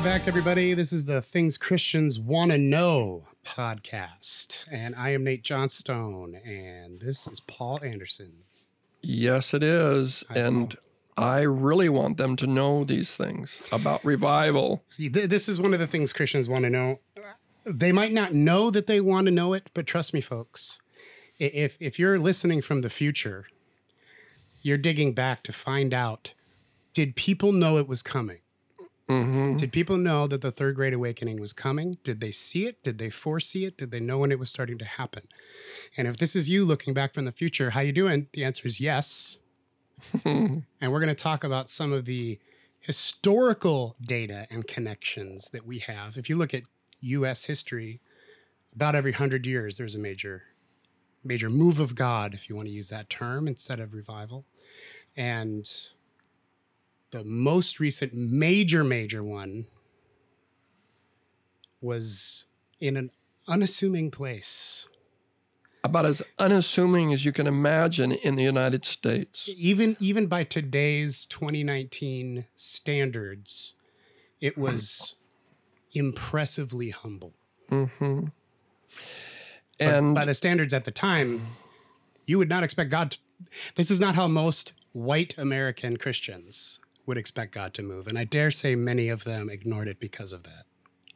Welcome back, everybody. This is the Things Christians Want to Know podcast. And I am Nate Johnstone, and this is Paul Anderson. Yes, it is. And I really want them to know these things about revival. See, th- this is one of the things Christians want to know. They might not know that they want to know it, but trust me, folks, if, if you're listening from the future, you're digging back to find out did people know it was coming? Hmm Did people know that the third great awakening was coming? Did they see it? Did they foresee it? Did they know when it was starting to happen? And if this is you looking back from the future, how you doing? The answer is yes. and we're going to talk about some of the historical data and connections that we have. If you look at US history, about every 100 years there's a major major move of God, if you want to use that term instead of revival. And the most recent major, major one was in an unassuming place. About as unassuming as you can imagine in the United States. Even even by today's 2019 standards, it was impressively humble. Mm-hmm. But And by the standards at the time, you would not expect God to, this is not how most white American Christians would expect God to move. And I dare say many of them ignored it because of that.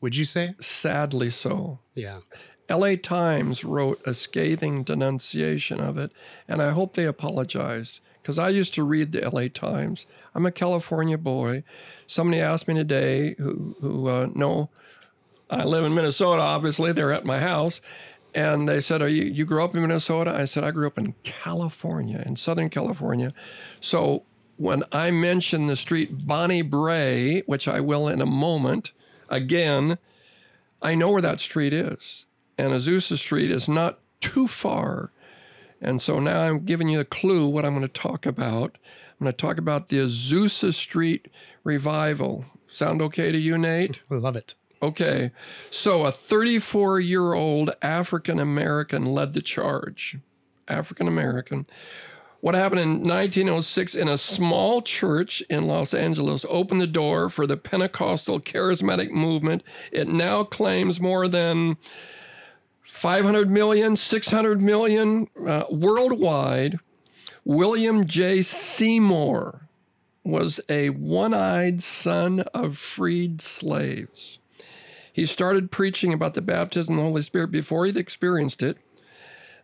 Would you say? sadly so. Yeah. LA Times wrote a scathing denunciation of it, and I hope they apologized because I used to read the LA Times. I'm a California boy. Somebody asked me today who, who uh, know I live in Minnesota, obviously, they're at my house. And they said, Are you, you grew up in Minnesota? I said, I grew up in California, in Southern California. So when I mention the street Bonnie Brae, which I will in a moment, again, I know where that street is. And Azusa Street is not too far. And so now I'm giving you a clue what I'm going to talk about. I'm going to talk about the Azusa Street revival. Sound okay to you, Nate? Love it. Okay. So a 34 year old African American led the charge. African American. What happened in 1906 in a small church in Los Angeles opened the door for the Pentecostal charismatic movement. It now claims more than 500 million, 600 million uh, worldwide. William J. Seymour was a one eyed son of freed slaves. He started preaching about the baptism of the Holy Spirit before he'd experienced it.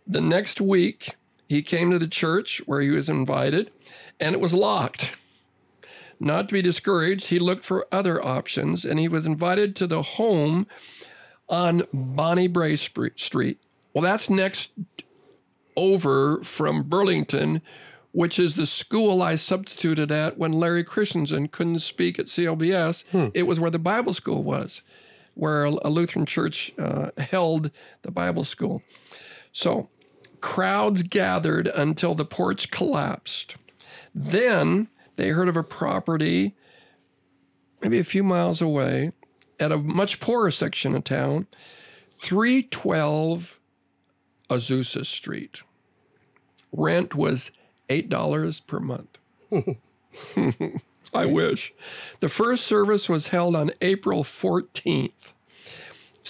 The next week, he came to the church where he was invited, and it was locked. Not to be discouraged, he looked for other options, and he was invited to the home on Bonnie Brae Street. Well, that's next over from Burlington, which is the school I substituted at when Larry Christenson couldn't speak at CLBS. It was where the Bible school was, where a Lutheran church uh, held the Bible school. So crowds gathered until the porch collapsed. Then they heard of a property maybe a few miles away at a much poorer section of town, 312 Azusa Street. Rent was $8 per month. I wish. The first service was held on April 14th.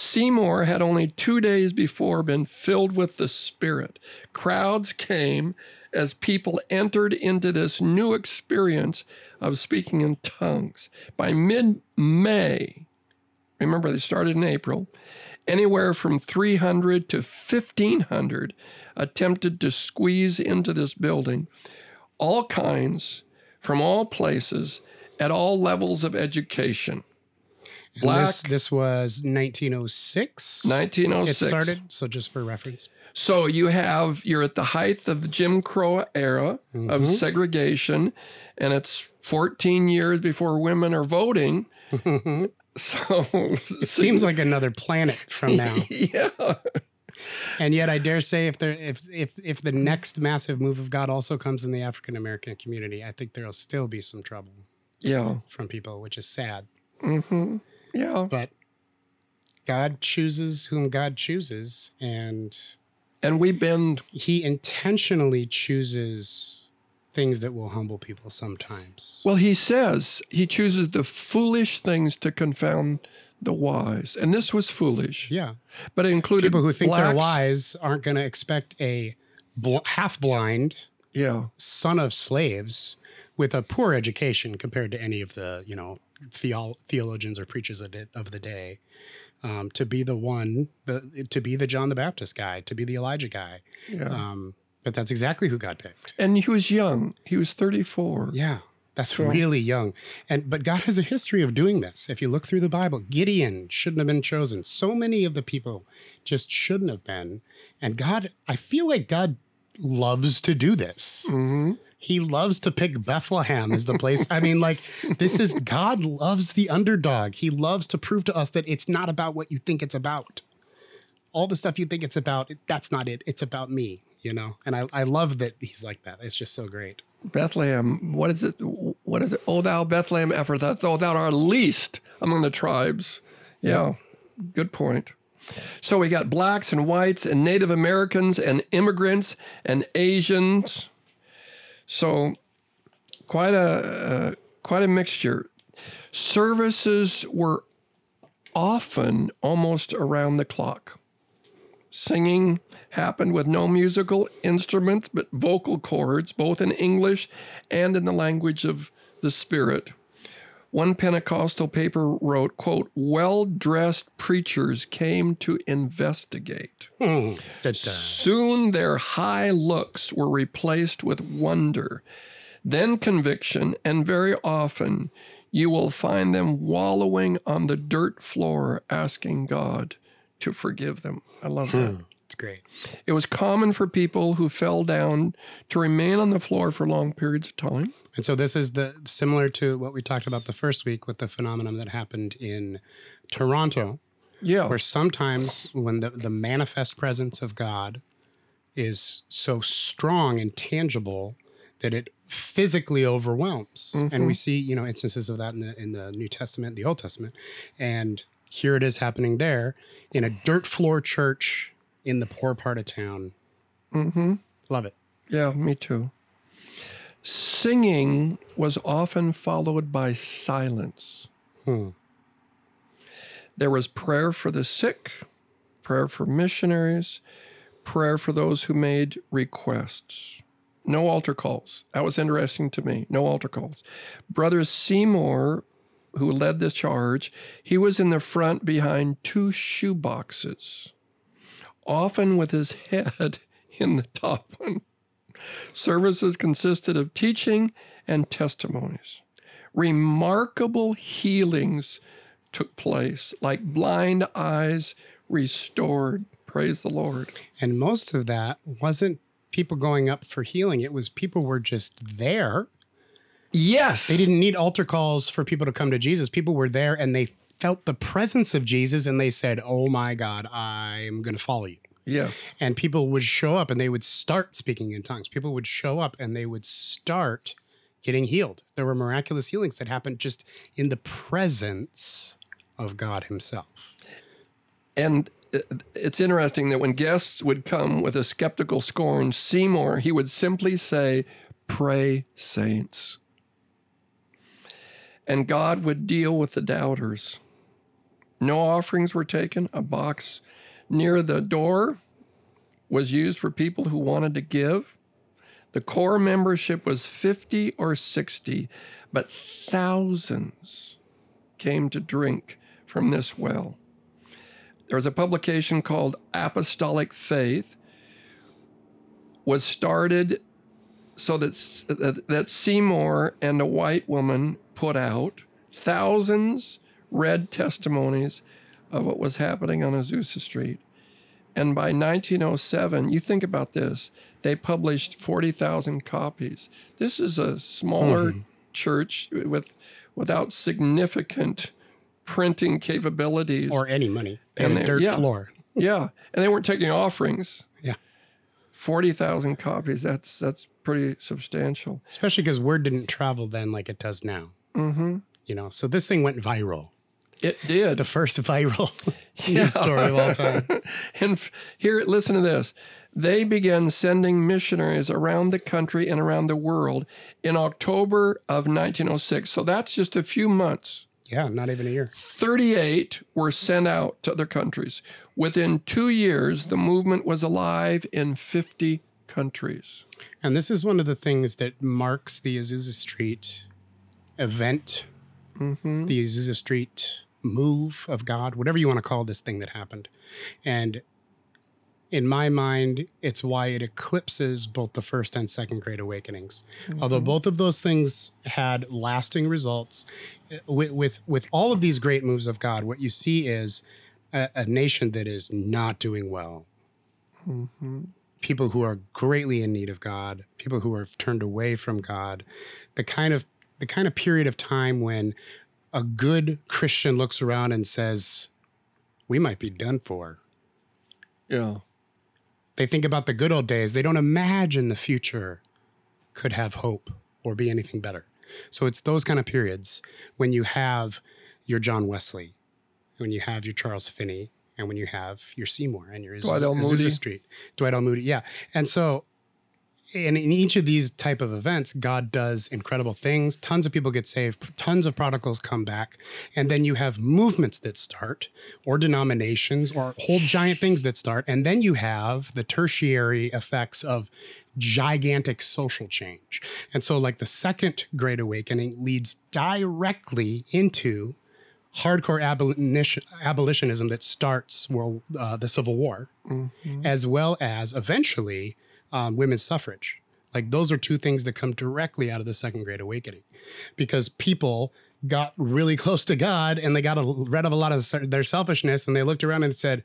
Seymour had only two days before been filled with the Spirit. Crowds came as people entered into this new experience of speaking in tongues. By mid May, remember they started in April, anywhere from 300 to 1,500 attempted to squeeze into this building. All kinds, from all places, at all levels of education. Black, This, this was 1906. 1906. It 1906. started. So just for reference. So you have you're at the height of the Jim Crow era of segregation, and it's 14 years before women are voting. so It seems like another planet from now. yeah, And yet, I dare say, if there, if if if the next massive move of God also comes in the African American community, I think there'll still be some trouble yeah, from people, which is sad. hmm yeah. But God chooses whom God chooses, and And we bend. He intentionally chooses things that will humble people sometimes. Well, he says he chooses the foolish things to confound the wise. And this was foolish. yeah. But it included People who think they're wise aren't going to expect a bl- half blind Yeah. son of slaves with a poor education compared to any of the, you know, theo- theologians or preachers of the- of the day. Um, to be the one, the to be the John the Baptist guy, to be the Elijah guy, Yeah. um, but that's exactly who God picked. and he was young. He was 34. Yeah, that's really young. And but God has a history of doing this. If you look through the Bible, Gideon shouldn't have been chosen. So many of the people just shouldn't have been. And God, I feel like God loves to do this. He loves to pick Bethlehem as the place. I mean, like, this is God loves the underdog. He loves to prove to us that it's not about what you think it's about. All the stuff you think it's about, that's not it. It's about me, you know? And I, I love that he's like that. It's just so great. Bethlehem. What is it? What is it? O thou Bethlehem Ephrathah, though thou art least among the tribes. Yeah. Good point. So we got blacks and whites and Native Americans and immigrants and Asians. So quite a uh, quite a mixture. Services were often almost around the clock. Singing happened with no musical instruments but vocal cords, both in English and in the language of the Spirit. One Pentecostal paper wrote, quote, well-dressed preachers came to investigate. Hmm. Soon their high looks were replaced with wonder, then conviction, and very often you will find them wallowing on the dirt floor asking God to forgive them. I love that. It's great. It was common for people who fell down to remain on the floor for long periods of time. And so this is the similar to what we talked about the first week with the phenomenon that happened in Toronto, Yeah. where sometimes when the, the manifest presence of God is so strong and tangible that it physically overwhelms. And we mm-hmm. see, you know, instances of that in the in the New Testament, the Old Testament. And here it is happening there in a dirt floor church in the poor part of town. Mm-hmm. Love it. Yeah, me too. Singing was often followed by silence. Hmm. There was prayer for the sick, prayer for missionaries, prayer for those who made requests. No altar calls. That was interesting to me. No altar calls. Brother Seymour, who led this charge, he was in the front behind two shoe boxes, often with his head in the top one. Services consisted of teaching and testimonies. Remarkable healings took place, like blind eyes restored. Praise the Lord. And most of that wasn't people going up for healing. It was people were just there. Yes. They didn't need altar calls for people to come to Jesus. People were there and they felt the presence of Jesus and they said, Oh my God, I'm going to follow you. Yes. And people would show up and they would start speaking in tongues. People would show up and they would start getting healed. There were miraculous healings that happened just in the presence of God Himself. And uh, it's interesting that when guests would come with a skeptical scorn, Seymour, he would simply say, Pray, saints. And God would deal with the doubters. No offerings were taken. A box near the door was used for people who wanted to give. The core membership was 50 or 60, but thousands came to drink from this well. There was a publication called Apostolic Faith was started so that that- Seymour and a white woman put out thousands read testimonies of what was happening on Azusa Street. And by 1907, you think about this, they published 40,000 copies. This is a smaller church with without significant printing capabilities. Or any money. They And a they- dirt yeah. floor. yeah, and they weren't taking offerings. Yeah. 40,000 copies, that's that's pretty substantial. Especially because word didn't travel then like it does now. Mm-hmm. You know, so this thing went viral. It did. The first viral news story of all time. And f- here, listen to this. They began sending missionaries around the country and around the world in October of 1906. So that's just a few months. Yeah, not even a year. 38 were sent out to other countries. Within two years, the movement was alive in 50 countries. And this is one of the things that marks the Azusa Street event, Mm-hmm. the Azusa Street move of God, whatever you want to call this thing that happened. And in my mind, it's why it eclipses both the first and second Great Awakenings. Although both of those things had lasting results, eh, with, with, with all of these great moves of God, what you see is a, a nation that is not doing well people who are greatly in need of God, people who have turned away from God, the kind of the kind of period of time when a good Christian looks around and says, "We might be done for." Yeah. They think about the good old days. They don't imagine the future could have hope or be anything better. So it's those kind of periods when you have your John Wesley, when you have your Charles Finney, and when you have your Seymour and your Dwight. Azusa Moody. Street, Dwight L. Moody, yeah. And so, in, in each of these type of events, God does incredible things. Tons of people get saved. Tons of prodigals come back, and then you have movements that start, or denominations, or whole giant things that start, and then you have the tertiary effects of gigantic social change. And so, like the second Great Awakening leads directly into hardcore abolition, abolitionism that starts world, uh, the Civil War, as well as eventually um, women's suffrage. Like those are two things that come directly out of the Second Great Awakening, because people got really close to God and they got a, rid of a lot of their selfishness, and they looked around and said,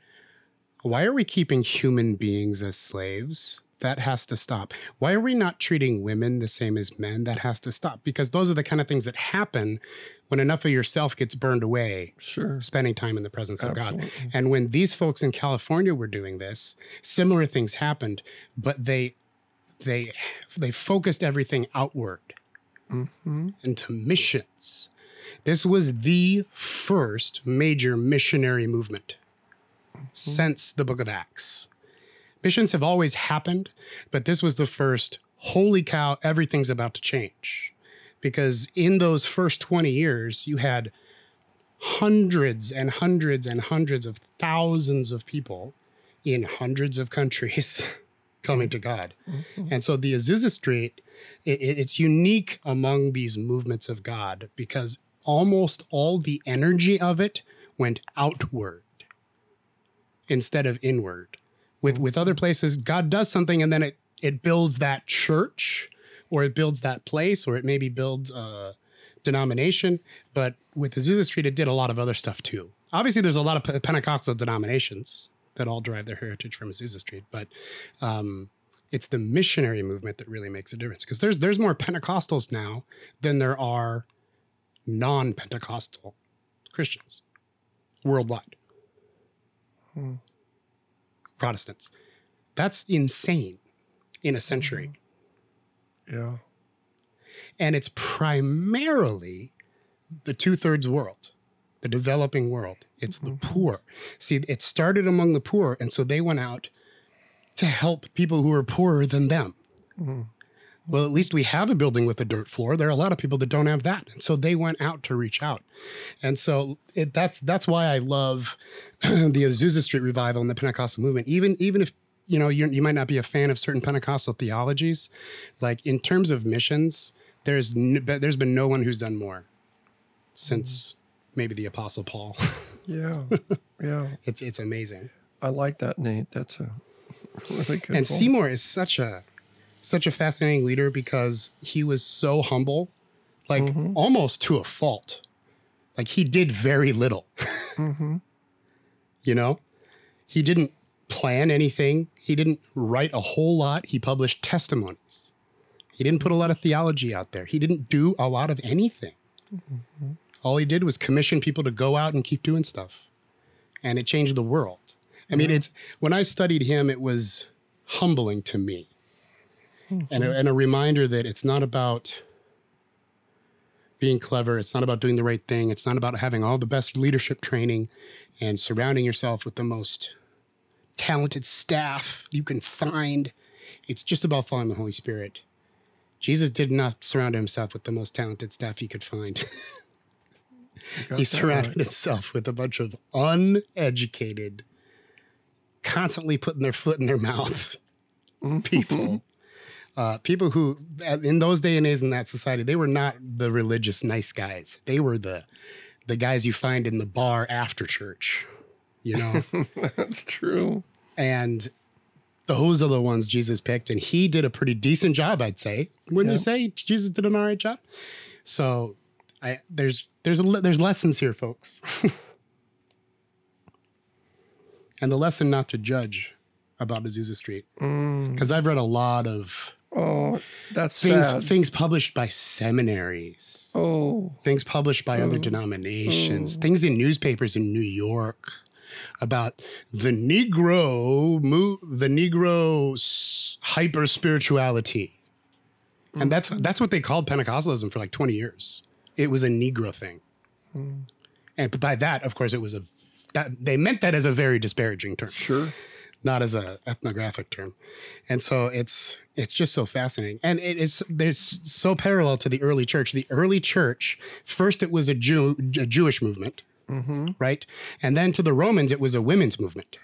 "Why are we keeping human beings as slaves?" That has to stop. Why are we not treating women the same as men? That has to stop because those are the kind of things that happen when enough of yourself gets burned away Sure. spending time in the presence of God. And when these folks in California were doing this, similar things happened, but they they they focused everything outward mm-hmm. into missions. This was the first major missionary movement mm-hmm. since the book of Acts. Missions have always happened, but this was the first holy cow, everything's about to change. Because in those first 20 years, you had hundreds and hundreds and hundreds of thousands of people in hundreds of countries coming to God. Mm-hmm. And so the Azusa Street, it, it- it's unique among these movements of God because almost all the energy of it went outward instead of inward. With mm-hmm. with other places, God does something and then it it builds that church or it builds that place or it maybe builds a denomination. But with Azusa Street, it did a lot of other stuff too. Obviously, there's a lot of Pe- Pentecostal denominations that all derive their heritage from Azusa Street, but um, it's the missionary movement that really makes a difference because there's there's more Pentecostals now than there are non-Pentecostal Christians worldwide. Protestants. That's insane in a century. Yeah. And it's primarily the two thirds world, the developing world. It's the mm-hmm. poor. See, it started among the poor. And so they went out to help people who are poorer than them. Mm-hmm. Well, at least we have a building with a dirt floor. There are a lot of people that don't have that. And so they went out to reach out. And so it, that's that's why I love the Azusa Street revival and the Pentecostal movement. Even even if you know you you might not be a fan of certain Pentecostal theologies, like in terms of missions, there's n- there's been no one who's done more since mm-hmm. maybe the Apostle Paul. Yeah. yeah. it's it's amazing. I like that, Nate. That's a really good. And point. Seymour is such a such a fascinating leader because he was so humble, like mm-hmm. almost to a fault. Like he did very little. Mm-hmm. You know, he didn't plan anything. He didn't write a whole lot. He published testimonies. He didn't put a lot of theology out there. He didn't do a lot of anything. Mm-hmm. All he did was commission people to go out and keep doing stuff. And it changed the world. I mean, it's when I studied him, it was humbling to me. And, a, mm-hmm. and a reminder that it's not about being clever. It's not about doing the right thing. It's not about having all the best leadership training and surrounding yourself with the most talented staff you can find. It's just about following the Holy Spirit. Jesus did not surround himself with the most talented staff he could find. he surrounded right. himself with a bunch of uneducated, constantly putting their foot in their mouth people. uh, people who, in those day and days in that society, they were not the religious nice guys. They were the the guys you find in the bar after church. You know, that's true. And those are the ones Jesus picked, and he did a pretty decent job, I'd say. Wouldn't yeah. you say Jesus did an all right job? So, I there's there's a there's lessons here, folks. and the lesson not to judge about Azusa Street because mm. I've read a lot of oh that's things sad. things published by seminaries. Oh, things published by oh. other denominations. Oh. Things in newspapers in New York about the Negro, the Negro hyper spirituality, mm. and that's that's what they called Pentecostalism for like twenty years. It was a Negro thing, mm. and by that, of course, it was a that they meant that as a very disparaging term. Sure. Not as a ethnographic term, and so it's it's just so fascinating, and it is there's so parallel to the early church. The early church first it was a Jew a Jewish movement, mm-hmm. right? And then to the Romans, it was a women's movement.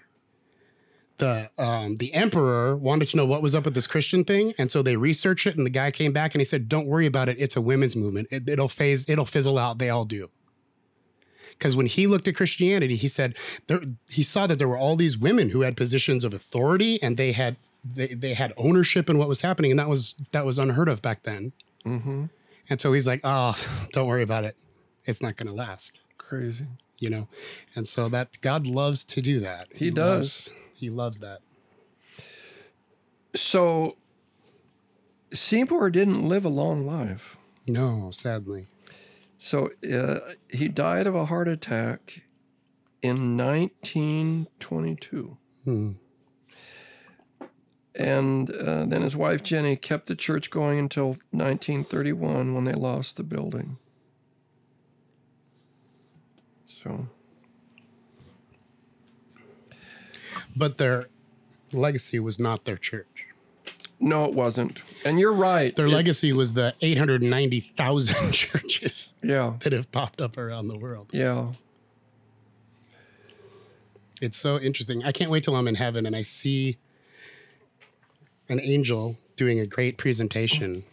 The um, the emperor wanted to know what was up with this Christian thing, and so they researched it. And the guy came back and he said, "Don't worry about it. It's a women's movement. It, it'll phase. It'll fizzle out. They all do." Because when he looked at Christianity, he said there, he saw that there were all these women who had positions of authority and they had they, they had ownership in what was happening, and that was that was unheard of back then. Mm-hmm. And so he's like, "Oh, don't worry about it. It's not going to last." Crazy. You know, and so that God loves to do that. He, he does. Loves, he loves that. So Seymour didn't live a long life. No, sadly. So uh, he died of a heart attack in 1922. Hmm. And uh, then his wife Jenny kept the church going until 1931 when they lost the building. So, but their legacy was not their church. No, it wasn't. And you're right. Their it, legacy was the 890,000 churches yeah. that have popped up around the world. Yeah. It's so interesting. I can't wait till I'm in heaven and I see an angel doing a great presentation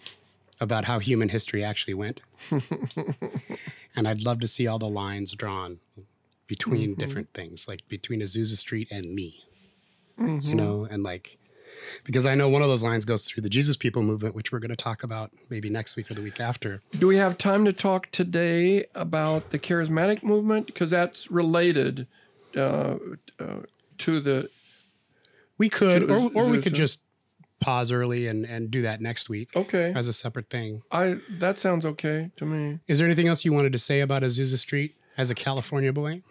about how human history actually went. and I'd love to see all the lines drawn between mm-hmm. different things, like between Azusa Street and me. Mm-hmm. You know, and like because I know one of those lines goes through the Jesus People movement, which we're going to talk about maybe next week or the week after. Do we have time to talk today about the charismatic movement because that's related uh, uh, to the? We could, or, or we could just pause early and, and do that next week. Okay. As a separate thing. I that sounds okay to me. Is there anything else you wanted to say about Azusa Street as a California boy?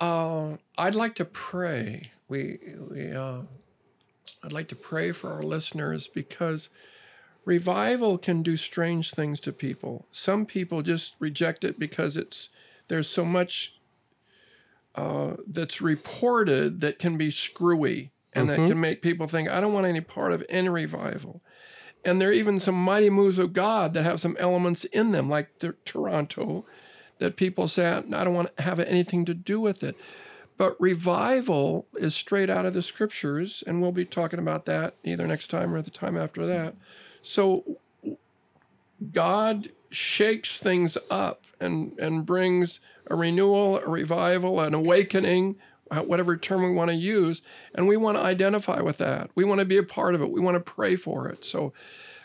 Uh, I'd like to pray. We we uh, I'd like to pray for our listeners because revival can do strange things to people. Some people just reject it because it's there's so much uh, that's reported that can be screwy and mm-hmm. that can make people think, I don't want any part of any revival. And there are even some mighty moves of God that have some elements in them, like the Toronto, that people say, I don't want to have anything to do with it. But revival is straight out of the scriptures, and we'll be talking about that either next time or the time after that. So God shakes things up and, and brings a renewal, a revival, an awakening, whatever term we want to use, and we want to identify with that. We want to be a part of it. We want to pray for it. So,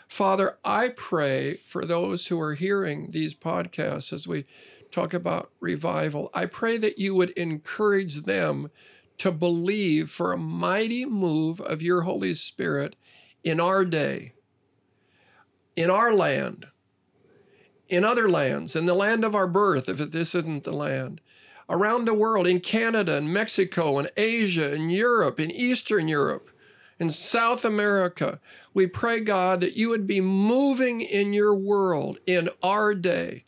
Father, I pray for those who are hearing these podcasts as we talk about revival. I pray that you would encourage them to believe for a mighty move of your Holy Spirit in our day, in our land, in other lands, in the land of our birth, if this isn't the land around the world in Canada and Mexico and Asia and Europe, in Eastern Europe, in South America. We pray, God, that you would be moving in your world in our day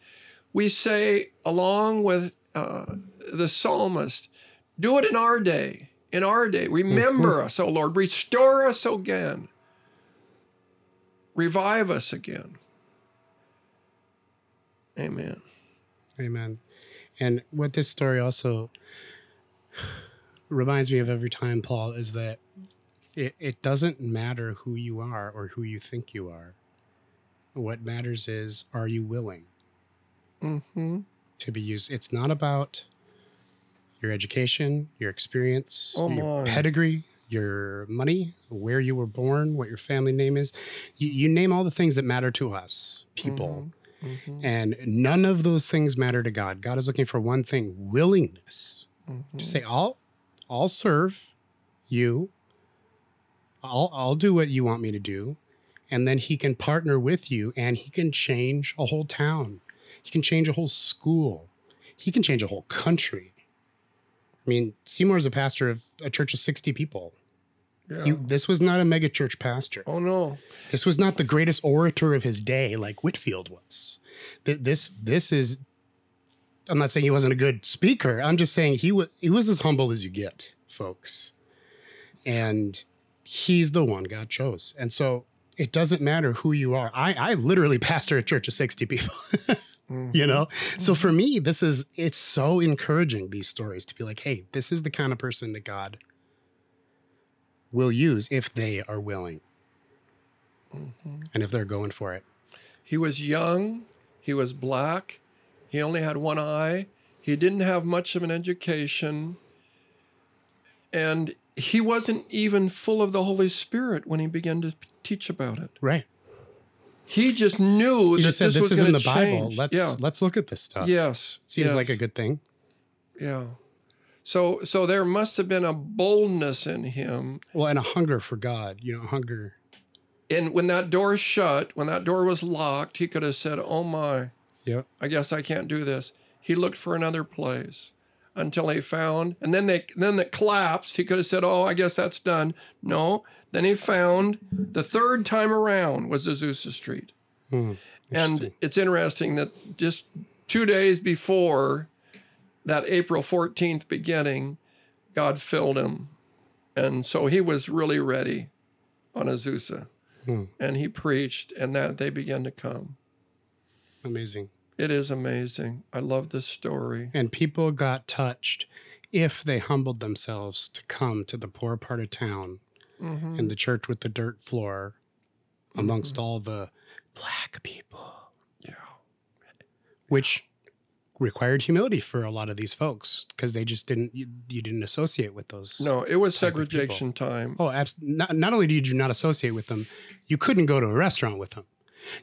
we say, along with uh, the psalmist, do it in our day, in our day. Remember us, O Lord. Restore us again. Revive us again. Amen. Amen. And what this story also reminds me of every time, Paul, is that it, it doesn't matter who you are or who you think you are. What matters is, are you willing hmm to be used? It's not about your education, your experience, Oh, your pedigree, your money, where you were born, what your family name is. You, you name all the things that matter to us, people. Mm-hmm. And none of those things matter to God. God is looking for one thing willingness Mm-hmm. to say, I'll, I'll serve you. I'll, I'll do what you want me to do. And then he can partner with you and he can change a whole town. He can change a whole school. He can change a whole country. I mean, Seymour is a pastor of a church of 60 people. Yeah. He, this was not a megachurch pastor. oh, no. This was not the greatest orator of his day like Whitefield was. Th- This this is I'm not saying he wasn't a good speaker. I'm just saying he was he was as humble as you get, folks. And he's the one God chose. And so it doesn't matter who you are. I I literally pastor a church of 60 people. You know? Mm-hmm. So for me, this is it's so encouraging these stories to be like, hey, this is the kind of person that God will use if they are willing mm-hmm. and if they're going for it. He was young. He was black. He only had one eye. He didn't have much of an education. And he wasn't even full of the Holy Spirit when he began to teach about it. Right. He just knew He just said this, this, was is in the to Bible. Let's yeah. let's look at this stuff. Yes. Seems like a good thing. Yeah. So so there must have been a boldness in him. Well, and a hunger for God, you know, hunger. And when that door shut, when that door was locked, he could have said, "Oh my, Yep. I guess I can't do this." He looked for another place until he found, and then they then it collapsed. He could have said, "Oh, I guess that's done." No. Then he found the third time around was Azusa Street. Hmm. And it's interesting that just two days before that April 14th beginning, God filled him. And so he was really ready on Azusa. Hmm. And he preached, and that they began to come. Amazing. It is amazing. I love this story. And people got touched if they humbled themselves to come to the poor part of town Mhm. in the church with the dirt floor amongst all the black people, Yeah. which required humility for a lot of these folks because they just didn't you, you didn't associate with those No, it was Type of people. segregation time. Oh, abs- not, not only did you not associate with them, you couldn't go to a restaurant with them.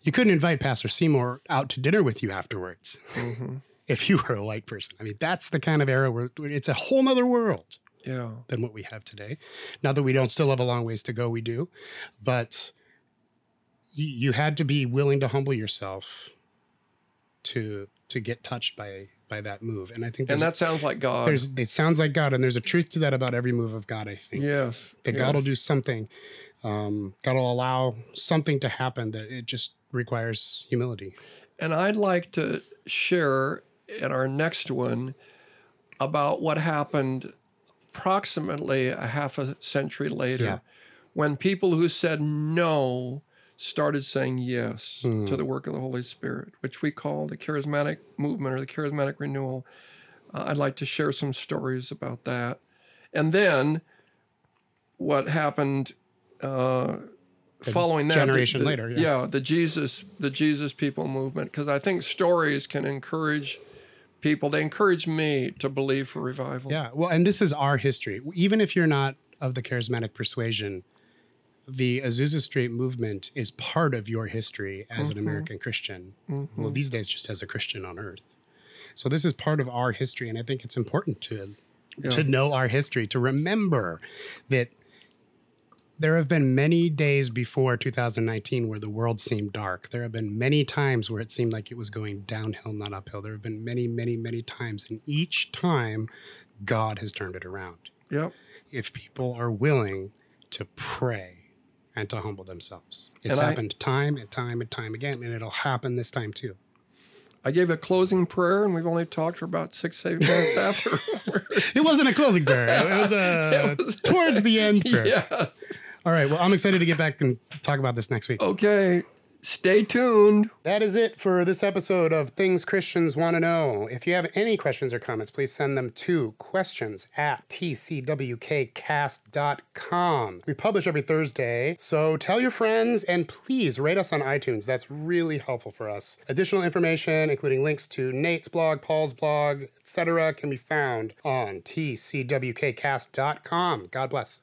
You couldn't invite Pastor Seymour out to dinner with you afterwards Mhm. if you were a white person. I mean, that's the kind of era where it's a whole nother world Yeah. than what we have today. Not that we don't still have a long ways to go, we do, but you, you had to be willing to humble yourself to to get touched by by that move. And I think And that sounds like God. there's it sounds like God, and there's a truth to that about every move of God. I think yes. that God will do something. Um, God will allow something to happen that it just requires humility. And I'd like to share in our next one about what happened approximately a half a century later Yeah. when people who said no started saying yes Hmm. to the work of the Holy Spirit, which we call the charismatic movement or the charismatic renewal. Uh, I'd like to share some stories about that. And then what happened uh, following that the- generation the- later, yeah. yeah the jesus the jesus people movement because i think stories can encourage people they encourage me to believe for revival Yeah. Well, and this is our history. Even if you're not of the charismatic persuasion, the Azusa Street movement is part of your history as an mm-hmm. American Christian. Mm-hmm. Well, these days, just as a Christian on earth. So this is part of our history, and I think it's important to to know our history, to remember that there have been many days before 2019 where the world seemed dark. There have been many times where it seemed like it was going downhill, not uphill. There have been many, many, many times. And each time, God has turned it around. yep If people are willing to pray and to humble themselves, it's And I- happened time and time and time again. And it'll happen this time too. I gave a closing prayer, and we've only talked for about six, seven minutes after. It wasn't a closing prayer. It was a it was towards the end prayer. yeah. All right. Well, I'm excited to get back and talk about this next week. Okay. Stay tuned. That is it for this episode of Things Christians Want to Know. If you have any questions or comments, please send them to questions at tcwkcast.com. We publish every Thursday, so tell your friends and please rate us on iTunes. That's really helpful for us. Additional information, including links to Nate's blog, Paul's blog, etc., can be found on tcwkcast.com. God bless.